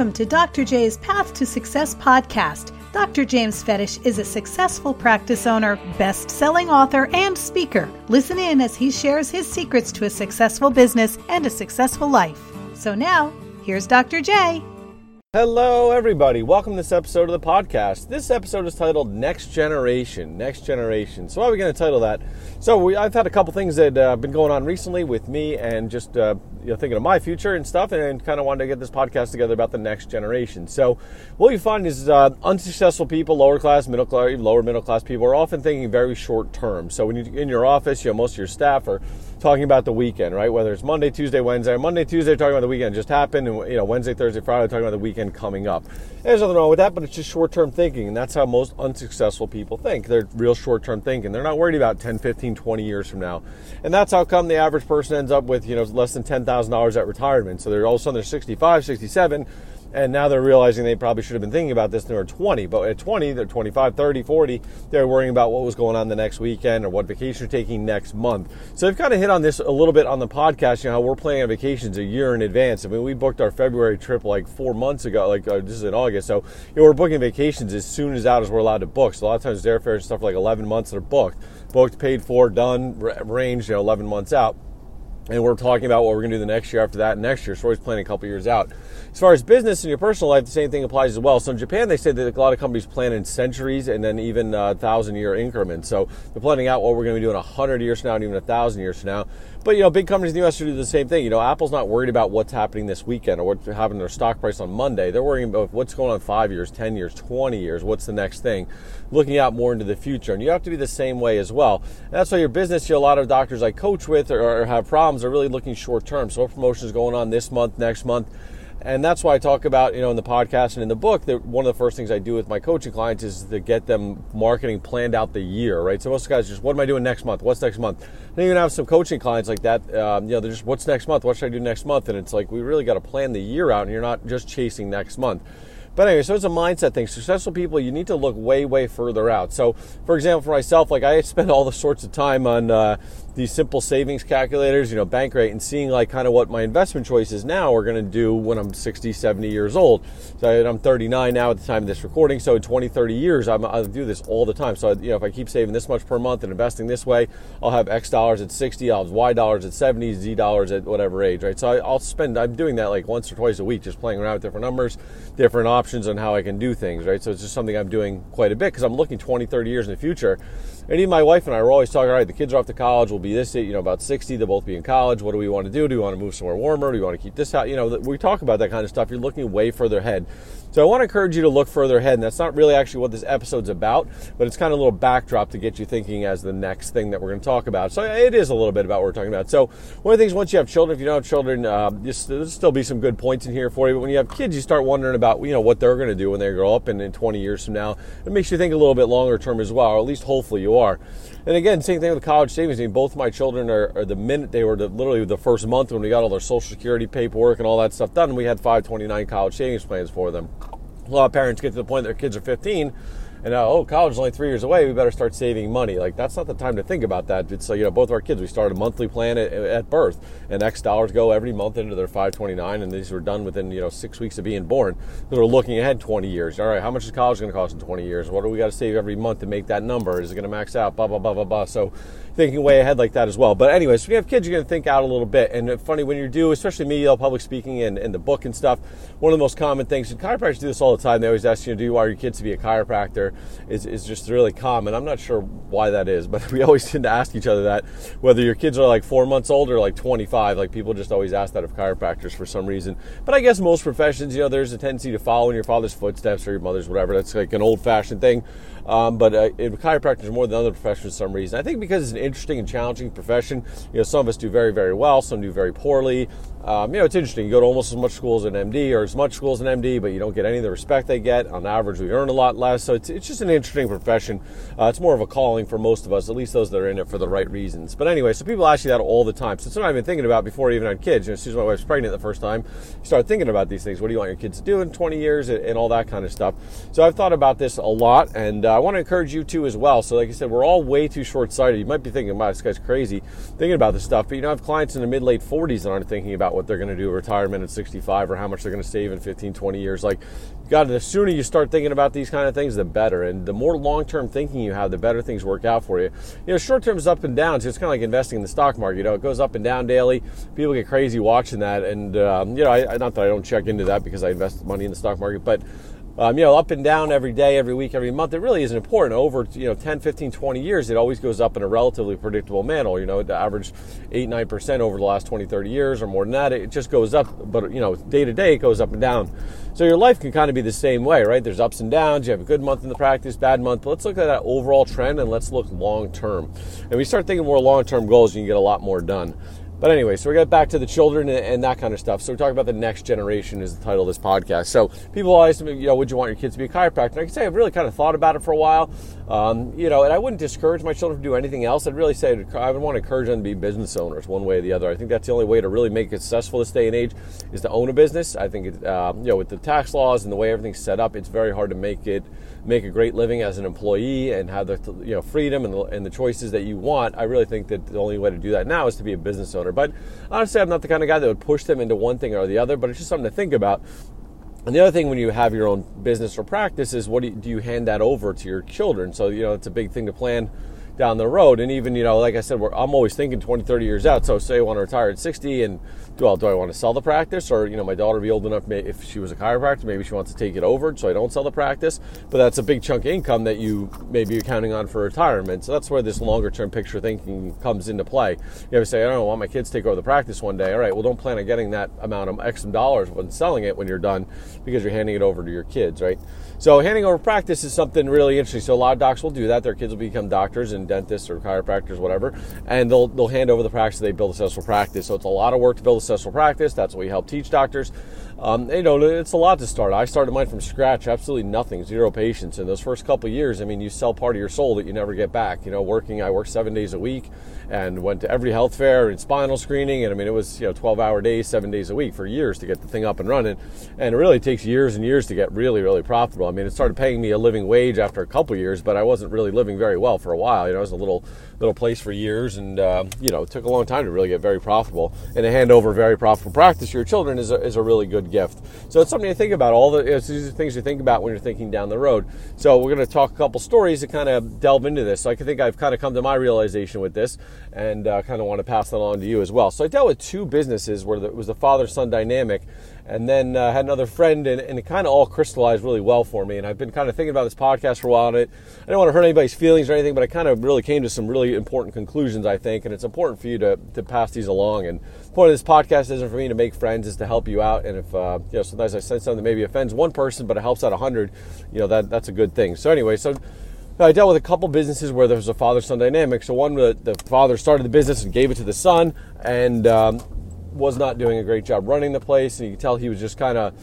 Welcome to Dr. J's Path to Success podcast. Dr. James Fedich is a successful practice owner, best selling author, and speaker. Listen in as he shares his secrets to a successful business and a successful life. So now, here's Dr. J. Hello, everybody. Welcome to this episode of the podcast. This episode is titled Next Generation. Next Generation. So, why are we going to title that? So, we, I've had a couple things that have uh, been going on recently with me and just uh, you know, thinking of my future and stuff, and kind of wanted to get this podcast together about the next generation. So, what you find is uh, unsuccessful people, lower class, middle class, lower middle class people, are often thinking very short term. So, when you're in your office, you know, most of your staff are talking about the weekend, right? Whether it's Monday, Tuesday, Wednesday, Monday, Tuesday, talking about the weekend just happened, and you know, Wednesday, Thursday, Friday, talking about the weekend coming up. There's nothing wrong with that, but it's just short-term thinking, and that's how most unsuccessful people think. They're real short-term thinking. They're not worried about 10, 15, 20 years from now, and that's how come the average person ends up with you know less than ten thousand dollars at retirement. So they're all of a sudden they're 65, 67 and now they're realizing they probably should have been thinking about this when they were 20 but at 20 they're 25 30 40 they're worrying about what was going on the next weekend or what vacation they're taking next month. So i've kind of hit on this a little bit on the podcast you know how we're planning on vacations a year in advance. I mean we booked our february trip like four months ago like uh, this is in august so you know, we're booking vacations as soon as out as we're allowed to book. So a lot of times airfares and stuff like 11 months that are booked. Booked paid for done range you know 11 months out and we're talking about what we're going to do the next year after that and next year. So we're always planning a couple years out. As far as business and your personal life, the same thing applies as well. So in Japan, they say that a lot of companies plan in centuries and then even uh, thousand year increments. So they're planning out what we're going to be doing a hundred years from now and even a thousand years from now. But you know, big companies in the U.S. do the same thing. You know, Apple's not worried about what's happening this weekend or what's happening to their stock price on Monday. They're worrying about what's going on five years, ten years, twenty years. What's the next thing? Looking out more into the future, and you have to be the same way as well. And that's why your business. You know, a lot of doctors I coach with or, or have problems are really looking short term. So, what promotions going on this month, next month? And that's why I talk about, you know, in the podcast and in the book that one of the first things I do with my coaching clients is to get them marketing planned out the year, right? So most guys just, what am I doing next month? What's next month? And even have some coaching clients like that. Um, you know, they're just, what's next month? What should I do next month? And it's like we really got to plan the year out, and you're not just chasing next month. But anyway, so it's a mindset thing. Successful people, you need to look way, way further out. So, for example, for myself, like I spend all the sorts of time on uh, these simple savings calculators, you know, Bankrate, and seeing like kind of what my investment choices now are going to do when I'm 60, 70 years old. So I'm 39 now at the time of this recording. So in 20, 30 years, I'm, I'll do this all the time. So, you know, if I keep saving this much per month and investing this way, I'll have X dollars at 60, I'll have Y dollars at 70, Z dollars at whatever age, right? So I, I'll spend, I'm doing that like once or twice a week, just playing around with different numbers, different options on how I can do things, right? So it's just something I'm doing quite a bit because I'm looking 20, 30 years in the future. And even my wife and I were always talking, all right, the kids are off to college, we'll be this, you know, about 60, they'll both be in college. What do we want to do? Do we want to move somewhere warmer? Do we want to keep this out? You know, we talk about that kind of stuff. You're looking way further ahead. So I want to encourage you to look further ahead, and that's not really actually what this episode's about, but it's kind of a little backdrop to get you thinking as the next thing that we're going to talk about. So it is a little bit about what we're talking about. So one of the things, once you have children, if you don't have children, uh, just, there'll still be some good points in here for you. But when you have kids, you start wondering about you know what they're going to do when they grow up, and in 20 years from now, it makes you think a little bit longer term as well, or at least hopefully you are. And again, same thing with college savings. I mean, both my children are, are the minute they were the, literally the first month when we got all their Social Security paperwork and all that stuff done, we had 529 college savings plans for them a lot of parents get to the point their kids are 15 and now, oh, college is only three years away. We better start saving money. Like that's not the time to think about that. It's uh, you know, both of our kids. We started a monthly plan at, at, birth, and X dollars go every month into their 529, and these were done within you know six weeks of being born. So we're looking ahead 20 years. All right, how much is college going to cost in 20 years? What do we got to save every month to make that number? Is it going to max out? Blah blah blah blah blah. So thinking way ahead like that as well. But anyways, when you have kids, you're going to think out a little bit. And funny when you do, especially me, public speaking and, and the book and stuff. One of the most common things, and chiropractors do this all the time. They always ask you, do you want your kids to be a chiropractor? Is is just really common. I'm not sure why that is, but we always tend to ask each other that, whether your kids are like four months old or like 25. Like people just always ask that of chiropractors for some reason. But I guess most professions, you know, there's a tendency to follow in your father's footsteps or your mother's, whatever. That's like an old fashioned thing. Um, but uh, chiropractors more than other professions for some reason. I think because it's an interesting and challenging profession. You know, some of us do very, very well, some do very poorly. Um, you know, it's interesting. You go to almost as much school as an MD or as much school as an MD, but you don't get any of the respect they get. On average, we earn a lot less. So it's, it's just an interesting profession. Uh, it's more of a calling for most of us, at least those that are in it for the right reasons. But anyway, so people ask you that all the time. So it's something I've been thinking about before I even had kids. You know, as soon as my wife's pregnant the first time, you start thinking about these things. What do you want your kids to do in 20 years and, and all that kind of stuff. So I've thought about this a lot, and uh, I want to encourage you too as well. So, like I said, we're all way too short sighted. You might be thinking, wow, this guy's crazy thinking about this stuff. But you know, I have clients in the mid late 40s that aren't thinking about what they're going to do retirement at 65 or how much they're going to save in 15, 20 years. Like, got the sooner you start thinking about these kind of things, the better. And the more long term thinking you have, the better things work out for you. You know, short term is up and down. So it's kind of like investing in the stock market. You know, it goes up and down daily. People get crazy watching that. And, um, you know, I, not that I don't check into that because I invest money in the stock market, but um, you know, up and down every day, every week, every month, it really isn't important. Over, you know, 10, 15, 20 years, it always goes up in a relatively predictable manner. You know, the average 8, 9% over the last 20, 30 years or more than that, it just goes up. But, you know, day to day, it goes up and down. So your life can kind of be the same way, right? There's ups and downs. You have a good month in the practice, bad month. But let's look at that overall trend and let's look long term. And we start thinking more long term goals, you can get a lot more done. But anyway, so we get back to the children and, and, that kind of stuff. So we're talking about the next generation is the title of this podcast. So people always, me, you know, would you want your kids to be a chiropractor? And I can say I've really kind of thought about it for a while. Um, you know, and I wouldn't discourage my children to do anything else. I'd really say I would want to encourage them to be business owners one way or the other. I think that's the only way to really make it successful this day and age is to own a business. I think, it, uh, you know, with the tax laws and the way everything's set up, it's very hard to make it make a great living as an employee and have the you know freedom and the, and the choices that you want. I really think that the only way to do that now is to be a business owner. But honestly, I'm not the kind of guy that would push them into one thing or the other. But it's just something to think about. And the other thing when you have your own business or practice is what do you, do you hand that over to your children? So you know it's a big thing to plan down the road. And even, you know, like I said, I'm always thinking 20, 30 years out. So say I want to retire at 60 and well, do I want to sell the practice or, you know, my daughter be old enough, if she was a chiropractor, maybe she wants to take it over so I don't sell the practice. But that's a big chunk of income that you maybe you're counting on for retirement. So that's where this longer term picture thinking comes into play. You ever say, I don't want my kids to take over the practice one day. All right, well, don't plan on getting that amount of X dollars when selling it when you're done because you're handing it over to your kids, right? So handing over practice is something really interesting. So a lot of docs will do that. Their kids will become doctors and dentists or chiropractors, whatever, and they'll they'll hand over the practice. They build a successful practice. So it's a lot of work to build a practice. That's what we help teach doctors. Um, you know, it's a lot to start. I started mine from scratch, absolutely nothing, zero patients. In those first couple years, I mean, you sell part of your soul that you never get back. You know, working, I worked seven days a week and went to every health fair and spinal screening. And I mean, it was, you know, 12 hour days, seven days a week for years to get the thing up and running. And it really takes years and years to get really, really profitable. I mean, it started paying me a living wage after a couple years, but I wasn't really living very well for a while. You know, it was a little, little place for years and, uh, you know, it took a long time to really get very profitable. And to hand over a very profitable practice to your children is a, is a really good gift. So it's something to think about. All the these are things you think about when you're thinking down the road. So we're going to talk a couple stories to kind of delve into this. So I think I've kind of come to my realization with this, and uh, kind of want to pass that on to you as well. So I dealt with two businesses where it was the father-son dynamic, and then uh, had another friend, and, and it kind of all crystallized really well for me. And I've been kind of thinking about this podcast for a while, and it, I don't want to hurt anybody's feelings or anything, but I kind of really came to some really important conclusions, I think, and it's important for you to, to pass these along. And the point of this podcast isn't for me to make friends, is to help you out. And if uh, you know, sometimes I say something that maybe offends one person, but it helps out a hundred, you know, that that's a good thing. So anyway, so. I dealt with a couple businesses where there was a father-son dynamic. So one, the, the father started the business and gave it to the son, and um, was not doing a great job running the place, and you could tell he was just kind of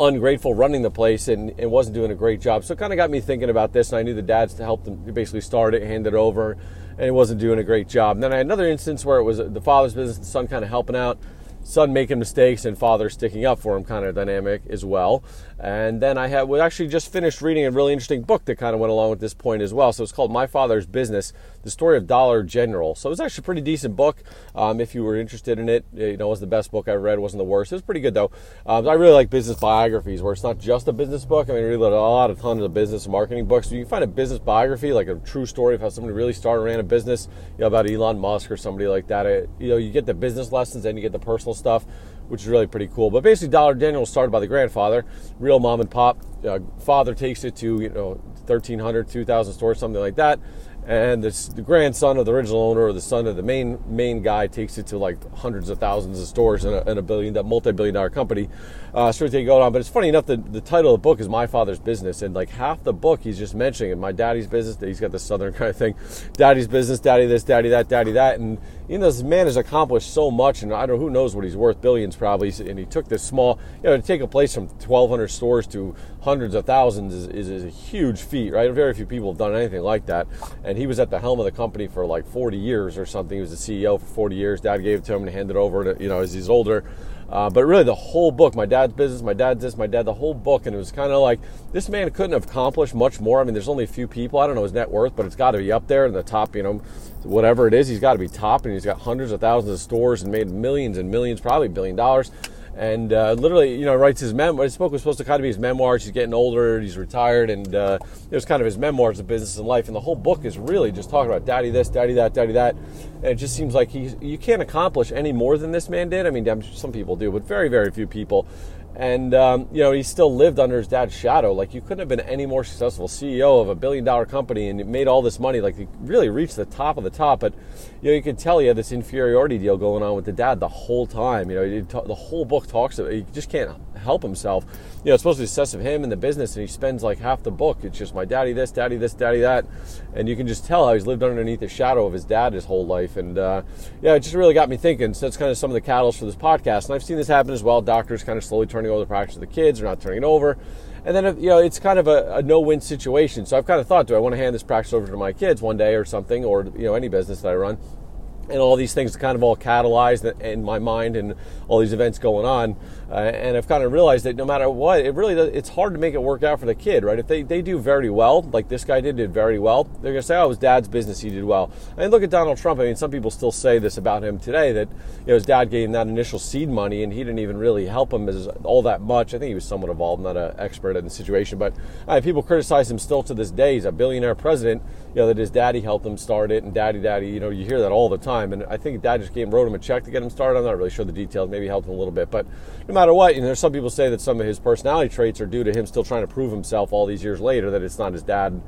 ungrateful running the place and, and wasn't doing a great job. So it kind of got me thinking about this, and I knew the dads to help them basically start it, hand it over, and he wasn't doing a great job. And then I had another instance where it was the father's business, the son kind of helping out son making mistakes and father sticking up for him kind of dynamic as well. And then I had we actually just finished reading a really interesting book that kind of went along with this point as well. So it's called My Father's Business: The Story of Dollar General. So it was actually a pretty decent book. Um, if you were interested in it, you know, it was the best book I read. It wasn't the worst. It was pretty good though. Um, I really like business biographies where it's not just a business book. I mean, I read a lot of tons of business marketing books. So you can find a business biography, like a true story of how somebody really started and ran a business, you know, about Elon Musk or somebody like that. It, you know, you get the business lessons and you get the personal stuff which is really pretty cool. But basically, Dollar General was started by the grandfather, real mom and pop. Uh, father takes it to you know 1,300, 2,000 stores, something like that. And this, the grandson of the original owner or the son of the main main guy takes it to like hundreds of thousands of stores in a, billion multi-billion dollar company. Uh, so they go on but it's funny enough that the title of the book is my father's business. And like half the book he's just mentioning my daddy's business he's got the southern kind of thing. Daddy's business daddy this daddy that daddy that. And you know this man has accomplished so much and i don't know who knows what he's worth billions probably and he took this small you know to take a place from 1200 stores to hundreds of thousands is, is, is a huge feat right very few people have done anything like that and he was at the helm of the company for like 40 years or something. He was the CEO for 40 years. Dad gave it to him and handed it over to, you know, as he's older. Uh, but really, the whole book, my dad's business, my dad's this, my dad, the whole book, and it was kind of like this man couldn't have accomplished much more. I mean, there's only a few people. I don't know his net worth, but it's got to be up there in the top. You know, whatever it is, he's got to be top, and he's got hundreds of thousands of stores and made millions and millions, probably a billion dollars and uh, literally, you know, writes his memoir. His book was supposed to kind of be his memoirs. He's getting older, he's retired, and uh, it was kind of his memoirs of business and life. And the whole book is really just talking about daddy this, daddy that, daddy that. And it just seems like he you can't accomplish any more than this man did. I mean, some people do, but very, very few people and um, you know he still lived under his dad's shadow like you couldn't have been any more successful ceo of a billion dollar company and made all this money like he really reached the top of the top but you know you could tell he had this inferiority deal going on with the dad the whole time you know the whole book talks about he just can't help himself you know, it's supposed to be assess of him and the business, and he spends like half the book. It's just my daddy this, daddy this, daddy that, and you can just tell how he's lived underneath the shadow of his dad his whole life. And uh, yeah, it just really got me thinking. So that's kind of some of the catalysts for this podcast, and I've seen this happen as well. Doctors kind of slowly turning over the practice of the kids, or not turning it over. And then, you know, it's kind of a, a no-win situation. So I've kind of thought, do I want to hand this practice over to my kids one day or something, or you know, any business that I run? and all these things kind of all catalyzed in my mind and all these events going on uh, and i've kind of realized that no matter what it really does, it's hard to make it work out for the kid right if they, they do very well like this guy did did very well they're to say oh it was dad's business he did well I mean, look at donald trump i mean some people still say this about him today that you know, his dad gave him that initial seed money and he didn't even really help him as all that much i think he was somewhat involved not an expert in the situation but uh, people criticize him still to this day he's a billionaire president you know that his daddy helped him start it and daddy daddy you know you hear that all the time. And I think Dad just gave wrote him a check to get him started. I'm not really sure the details. Maybe helped him a little bit. But no matter what, you know, some people say that some of his personality traits are due to him still trying to prove himself all these years later. That it's not his dad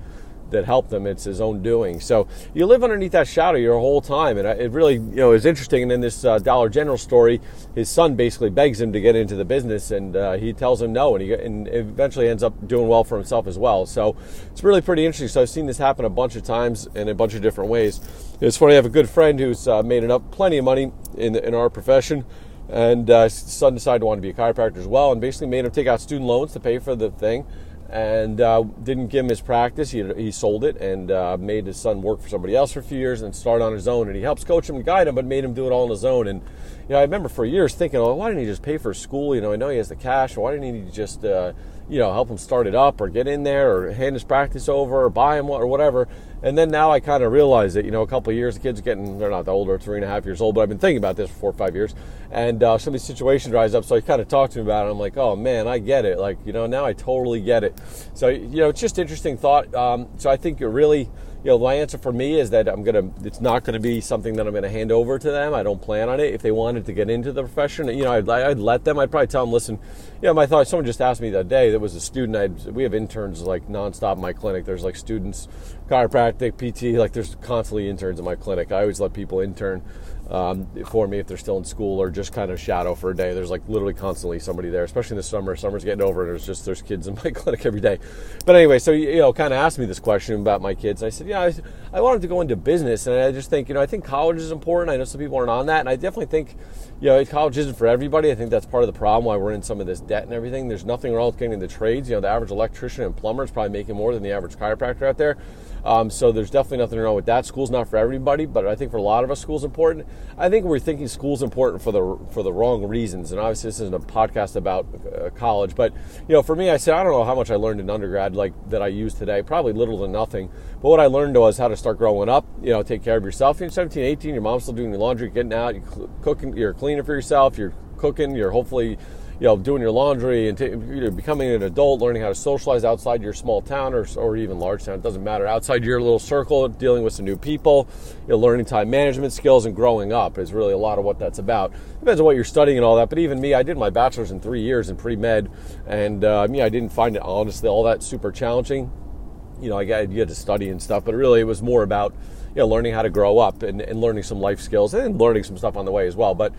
that helped him. It's his own doing. So you live underneath that shadow your whole time, and it really, you know, is interesting. And in this uh, Dollar General story, his son basically begs him to get into the business, and uh, he tells him no, and he and eventually ends up doing well for himself as well. So it's really pretty interesting. So I've seen this happen a bunch of times in a bunch of different ways. It's funny. I have a good friend who's uh, made enough plenty of money in in our profession and uh, son decided to want to be a chiropractor as well, and basically made him take out student loans to pay for the thing and uh, didn't give him his practice. He, he sold it and uh, made his son work for somebody else for a few years and start on his own. And he helps coach him and guide him, but made him do it all on his own. And you know, I remember for years thinking, oh, why didn't he just pay for school? You know, I know he has the cash. Why didn't he just uh, you know, help him start it up or get in there or hand his practice over or buy him or whatever. And then now I kind of realize that, you know, a couple of years, the kid's getting, they're not that older, three and a half years old, but I've been thinking about this for four or five years. And uh, some of these situations rise up. So I kind of talked to him about it. I'm like, oh man, I get it. Like, you know, now I totally get it. So, you know, it's just interesting thought. Um, so I think it really, you know, my answer for me is that I'm gonna. It's not going to be something that I'm going to hand over to them. I don't plan on it. If they wanted to get into the profession, you know, I'd, I'd let them. I'd probably tell them, listen, you know, my thought. Someone just asked me that day. That was a student. I'd, we have interns like nonstop in my clinic. There's like students, chiropractic, PT. Like there's constantly interns in my clinic. I always let people intern um, for me if they're still in school or just kind of shadow for a day. There's like literally constantly somebody there, especially in the summer. Summer's getting over, and there's just there's kids in my clinic every day. But anyway, so you know, kind of asked me this question about my kids. I said, yeah, I, I wanted to go into business, and I just think you know, I think college is important. I know some people aren't on that, and I definitely think you know, college isn't for everybody. I think that's part of the problem why we're in some of this debt and everything. There's nothing wrong with getting into trades. You know, the average electrician and plumber is probably making more than the average chiropractor out there. Um, so there's definitely nothing wrong with that. School's not for everybody, but I think for a lot of us, school's important. I think we're thinking school's important for the for the wrong reasons. And obviously, this isn't a podcast about uh, college, but you know, for me, I said I don't know how much I learned in undergrad like that I use today. Probably little to nothing. But what I learned was how to start growing up. You know, take care of yourself. You're 17, 18. Your mom's still doing your laundry, getting out, you're cooking, you're cleaning for yourself. You're cooking. You're hopefully you know, doing your laundry and t- you know, becoming an adult, learning how to socialize outside your small town or, or even large town, it doesn't matter. Outside your little circle, dealing with some new people, you know, learning time management skills and growing up is really a lot of what that's about. Depends on what you're studying and all that. But even me, I did my bachelor's in three years in pre med, and uh, I didn't find it honestly all that super challenging. You know, I got you had to study and stuff, but really it was more about you know learning how to grow up and, and learning some life skills and learning some stuff on the way as well. But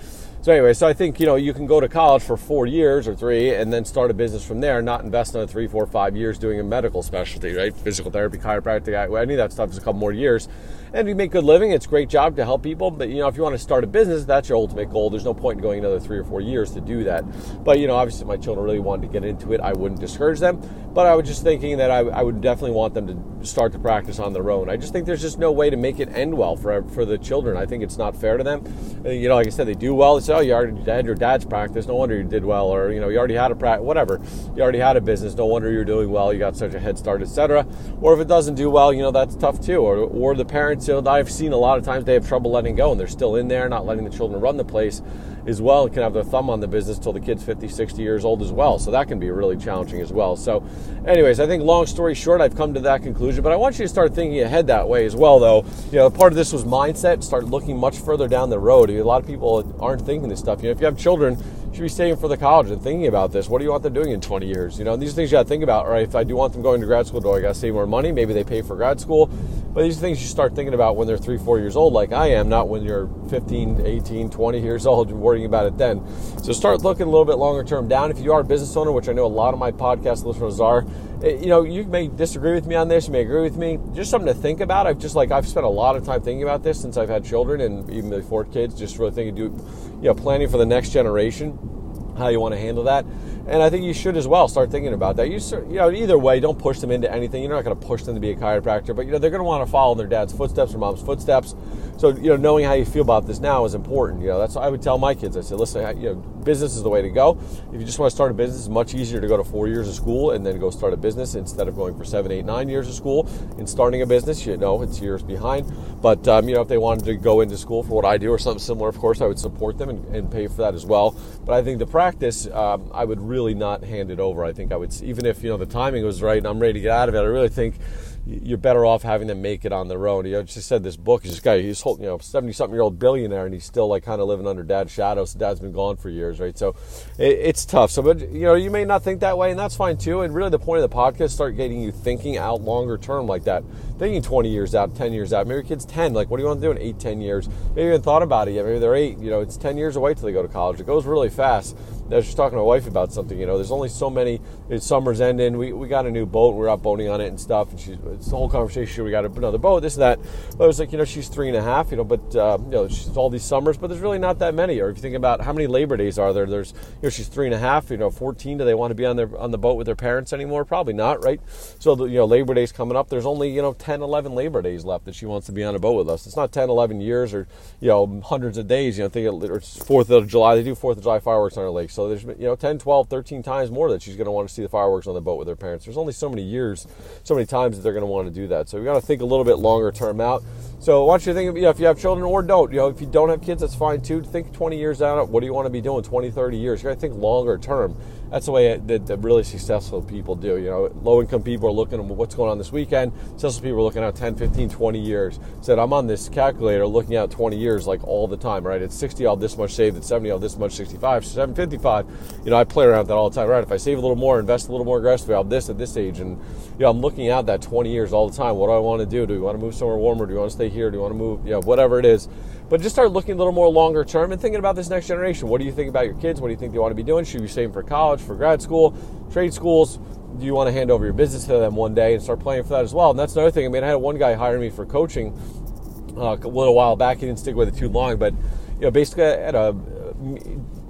so anyway, so I think you know you can go to college for four years or three, and then start a business from there. Not invest in three, four, five years doing a medical specialty, right? Physical therapy, chiropractic, any of that stuff is a couple more years, and you make a good living. It's a great job to help people, but you know if you want to start a business, that's your ultimate goal. There's no point in going another three or four years to do that. But you know, obviously, my children really wanted to get into it. I wouldn't discourage them, but I was just thinking that I, I would definitely want them to start to practice on their own. I just think there's just no way to make it end well for for the children. I think it's not fair to them. You know, like I said, they do well. "Oh, you already had your dad's practice. No wonder you did well." Or you know, you already had a practice, whatever. You already had a business. No wonder you're doing well. You got such a head start, etc. Or if it doesn't do well, you know, that's tough too. Or or the parents, you know, I've seen a lot of times they have trouble letting go, and they're still in there, not letting the children run the place as well can have their thumb on the business till the kid's 50, 60 years old as well. So that can be really challenging as well. So, anyways, I think long story short, I've come to that conclusion. But I want you to start thinking ahead that way as well, though. You know, part of this was mindset. Start looking much further down the road. A lot of people aren't thinking this stuff. You know, if you have children, you should be saving for the college and thinking about this. What do you want them doing in 20 years? You know, these things you got to think about. All right, if I do want them going to grad school, do I got to save more money? Maybe they pay for grad school. But these things you start thinking about when they're three, four years old, like I am, not when you're 15, 18, 20 years old and worrying about it then. So start looking a little bit longer term down. If you are a business owner, which I know a lot of my podcast listeners are, eh, you know, you may disagree with me on this, you may agree with me. Just something to think about. I've just like I've spent a lot of time thinking about this since I've had children and even before kids, just really thinking, do you know, planning for the next generation how you want to handle that. And I think you should as well start thinking about that. You, you know, either way, don't push them into anything. You're not going to push them to be a chiropractor, but you know they're going to want to follow their dad's footsteps or mom's footsteps. So you know, knowing how you feel about this now is important. You know, that's what I would tell my kids. I said, listen, you know, business is the way to go. If you just want to start a business, it's much easier to go to four years of school and then go start a business instead of going for seven, eight, nine years of school and starting a business. You know, it's years behind. But um, you know, if they wanted to go into school for what I do or something similar, of course, I would support them and, and pay for that as well. But I think the practice, um, I would really not hand it over. I think I would, even if you know the timing was right and I'm ready to get out of it, I really think you're better off having them make it on their own. You know, just said this book. Is this guy, he's you know, seventy something year old billionaire, and he's still like kind of living under dad's shadow. So dad's been gone for years, right? So it, it's tough. So, but you know, you may not think that way, and that's fine too. And really, the point of the podcast start getting you thinking out longer term like that, thinking twenty years out, ten years out. Maybe your kid's ten. Like, what do you want to do in eight, ten years? Maybe you haven't thought about it yet. Maybe they're eight. You know, it's ten years away till they go to college. It goes really fast. I was just talking to my wife about something. You know, there's only so many. It's summer's ending. We, we got a new boat. We're out boating on it and stuff. And she's it's the whole conversation. We got another boat. This and that. But I was like, you know, she's three and a half. You know, but uh, you know, she's all these summers. But there's really not that many. Or if you think about how many Labor Days are there, there's you know, she's three and a half. You know, 14. Do they want to be on their on the boat with their parents anymore? Probably not, right? So the, you know, Labor Day's coming up. There's only you know 10, 11 Labor Days left that she wants to be on a boat with us. It's not 10, 11 years or you know hundreds of days. You know, think it's Fourth of July. They do Fourth of July fireworks on our lake. So there's you know 10 10, 12, 13 times more that she's going to want to see the fireworks on the boat with her parents. There's only so many years, so many times that they're going to want to do that. So we got to think a little bit longer term out. So I want you to think, you know, if you have children or don't, you know, if you don't have kids, that's fine too. Think 20 years out. What do you want to be doing 20, 30 years? You got to think longer term. That's the way that, that really successful people do. You know, low income people are looking at what's going on this weekend. Successful people are looking at 10, 15, 20 years. Said, I'm on this calculator looking at 20 years like all the time, right? It's 60, I'll this much saved. It's 70, I'll this much, 65, 755. You know, I play around with that all the time, right? If I save a little more, invest a little more aggressively, I'll this at this age. And, you know, I'm looking at that 20 years all the time. What do I want to do? Do we want to move somewhere warmer? Do you want to stay here? Do you want to move, you know, whatever it is. But just start looking a little more longer term and thinking about this next generation. What do you think about your kids? What do you think they want to be doing? Should you saving for college, for grad school, trade schools? Do you want to hand over your business to them one day and start planning for that as well? And that's another thing. I mean, I had one guy hire me for coaching uh, a little while back. He didn't stick with it too long, but you know, basically, at a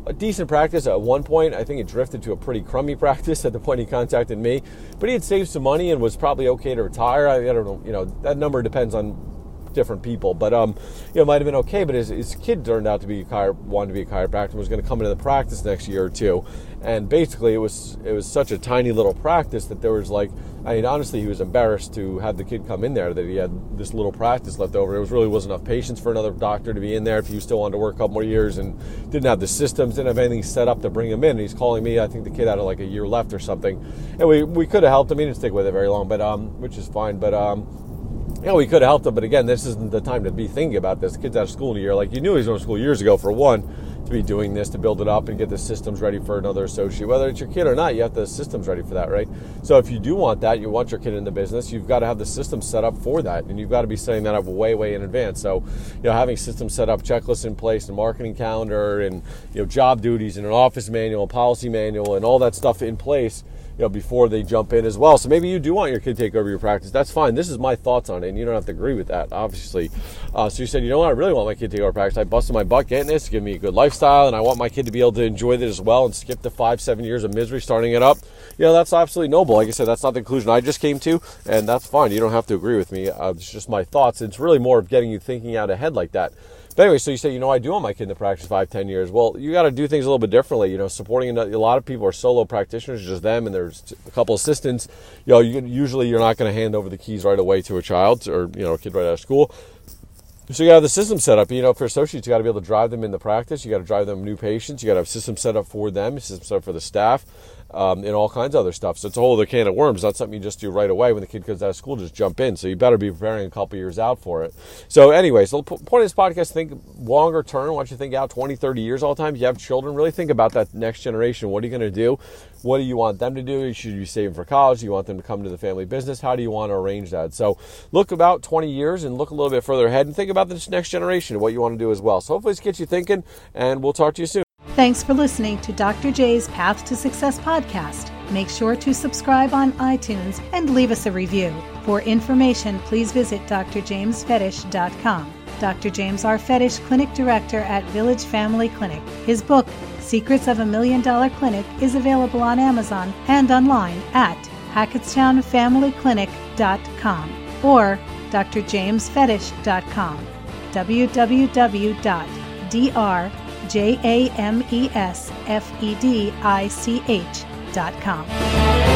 a decent practice at one point. I think it drifted to a pretty crummy practice at the point he contacted me. But he had saved some money and was probably okay to retire. I, I don't know. You know, that number depends on different people. But um, you know, it might have been okay. But his, his kid turned out to be a chiro- wanted to be a chiropractor and was going to come into the practice next year or two. And basically, it was it was such a tiny little practice that there was like, I mean, honestly, he was embarrassed to have the kid come in there that he had this little practice left over. There was really wasn't enough patients for another doctor to be in there if he still wanted to work a couple more years and didn't have the systems, didn't have anything set up to bring him in. And he's calling me. I think the kid had like a year left or something, and we we could have helped him. He didn't stick with it very long, but um, which is fine. But um, know, we could have helped him, but again, this isn't the time to be thinking about this. The kid's out of school in a year. Like, you knew he was going to school years ago, for one, to be doing this, to build it up and get the systems ready for another associate. Whether it's your kid or not, you have the systems ready for that, right? So if you do want that, you want your kid in the business, you've got to have the system set up for that. And you've got to be setting that up way, way in advance. So, you know, having systems set up, checklists in place, and marketing calendar, and, you know, job duties, and an office manual, policy manual, and all that stuff in place you know, before they jump in as well. So maybe you do want your kid to take over your practice. That's fine. This is my thoughts on it, and you don't have to agree with that, obviously. Uh, so you said, you know what, I really want my kid to take over practice. I busted my butt getting this, give me a good lifestyle, and I want my kid to be able to enjoy this as well and skip the five, seven years of misery starting it up. You know, that's absolutely noble. Like I said, that's not the conclusion I just came to, and that's fine. You don't have to agree with me. Uh, it's just my thoughts. It's really more of getting you thinking out ahead like that. But anyway, so you say, you know, I do want my kid to practice five, ten years. Well, you got to do things a little bit differently. You know, supporting a lot of people are solo practitioners, just them, and there's a couple assistants. You know, you, usually you're not going to hand over the keys right away to a child or you know a kid right out of school. So you got the system set up. You know, for associates, you got to be able to drive them in the practice. You got to drive them new patients. You got to have system set up for them, system set up for the staff um, and all kinds of other stuff. So it's a whole other can of worms. Not something you just do right away when the kid comes out of school. Just jump in. So you better be preparing a couple years out for it. So anyway, so the point of this podcast: think longer term. Don't you think out 20, 30 years all the time? You have children, really think about that next generation. What are you going to do? What do you want them to do? Should you be saving for college? Do you want them to come to the family business? How do you want to arrange that? So look about 20 years and look a little bit further ahead and think about this next generation, what you want to do as well. So hopefully this gets you thinking, and we'll talk to you soon. Thanks for listening to Dr. J's Path to Success podcast. Make sure to subscribe on iTunes and leave us a review. For information, please visit drjamesfedich.com. Dr. James R. Fedich, Clinic Director at Village Family Clinic. His book, Secrets of a Million Dollar Clinic, is available on Amazon and online at hackettstownfamilyclinic.com or drjamesfedich.com. www.drjamesfedich.com.